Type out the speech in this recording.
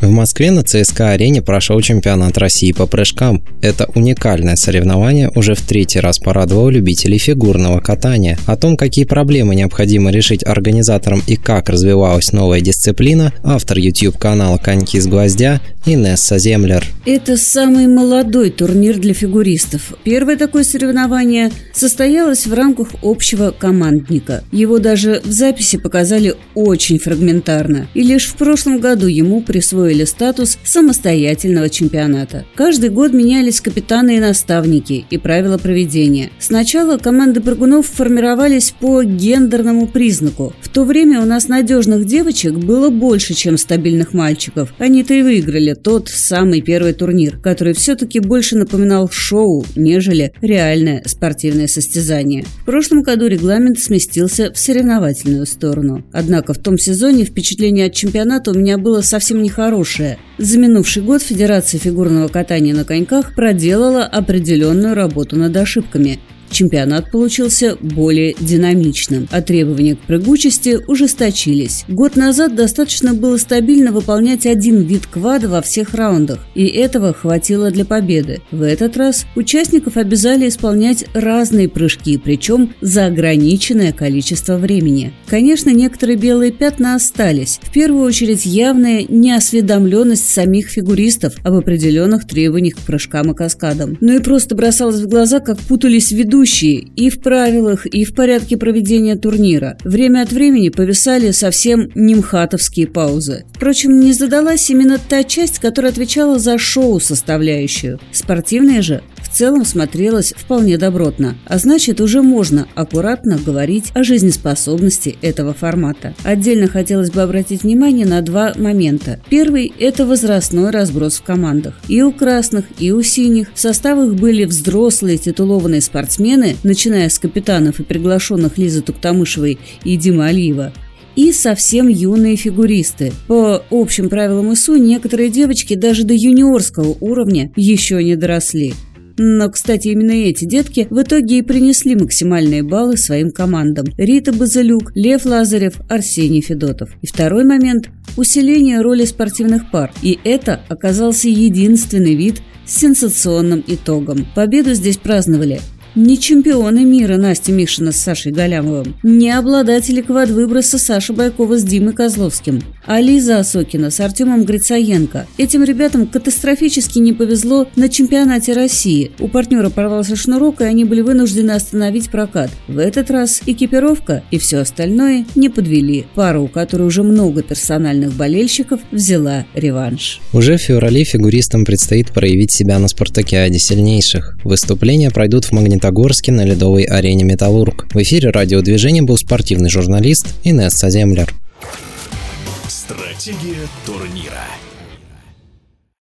В Москве на ЦСКА-арене прошел чемпионат России по прыжкам. Это уникальное соревнование уже в третий раз порадовало любителей фигурного катания. О том, какие проблемы необходимо решить организаторам и как развивалась новая дисциплина, автор YouTube-канала «Коньки с гвоздя» Инесса Землер. Это самый молодой турнир для фигуристов. Первое такое соревнование состоялось в рамках общего командника. Его даже в записи показали очень фрагментарно. И лишь в прошлом году ему присвоили присвоили статус самостоятельного чемпионата. Каждый год менялись капитаны и наставники и правила проведения. Сначала команды прыгунов формировались по гендерному признаку. В то время у нас надежных девочек было больше, чем стабильных мальчиков. Они-то и выиграли тот самый первый турнир, который все-таки больше напоминал шоу, нежели реальное спортивное состязание. В прошлом году регламент сместился в соревновательную сторону. Однако в том сезоне впечатление от чемпионата у меня было совсем нехорошее хорошее. За минувший год Федерация фигурного катания на коньках проделала определенную работу над ошибками – Чемпионат получился более динамичным, а требования к прыгучести ужесточились. Год назад достаточно было стабильно выполнять один вид квада во всех раундах, и этого хватило для победы. В этот раз участников обязали исполнять разные прыжки, причем за ограниченное количество времени. Конечно, некоторые белые пятна остались. В первую очередь явная неосведомленность самих фигуристов об определенных требованиях к прыжкам и каскадам. Ну и просто бросалось в глаза, как путались ведущие ведущие и в правилах, и в порядке проведения турнира. Время от времени повисали совсем немхатовские паузы. Впрочем, не задалась именно та часть, которая отвечала за шоу-составляющую. Спортивная же в целом смотрелась вполне добротно, а значит уже можно аккуратно говорить о жизнеспособности этого формата. Отдельно хотелось бы обратить внимание на два момента. Первый – это возрастной разброс в командах. И у красных, и у синих в составах были взрослые титулованные спортсмены, начиная с капитанов и приглашенных Лизы Туктамышевой и Димы Алиева, и совсем юные фигуристы. По общим правилам ИСУ некоторые девочки даже до юниорского уровня еще не доросли. Но, кстати, именно эти детки в итоге и принесли максимальные баллы своим командам. Рита Базылюк, Лев Лазарев, Арсений Федотов. И второй момент – усиление роли спортивных пар. И это оказался единственный вид с сенсационным итогом. Победу здесь праздновали не чемпионы мира Настя Мишина с Сашей Галямовым, не обладатели квадвыброса Саша Байкова с Димой Козловским, а Лиза Осокина с Артемом Грицаенко. Этим ребятам катастрофически не повезло на чемпионате России. У партнера порвался шнурок, и они были вынуждены остановить прокат. В этот раз экипировка и все остальное не подвели. Пара, у которой уже много персональных болельщиков, взяла реванш. Уже в феврале фигуристам предстоит проявить себя на спартакиаде сильнейших. Выступления пройдут в Магнитогорске Магнитогорске на ледовой арене «Металлург». В эфире радиодвижения был спортивный журналист Инесса Землер. Стратегия турнира.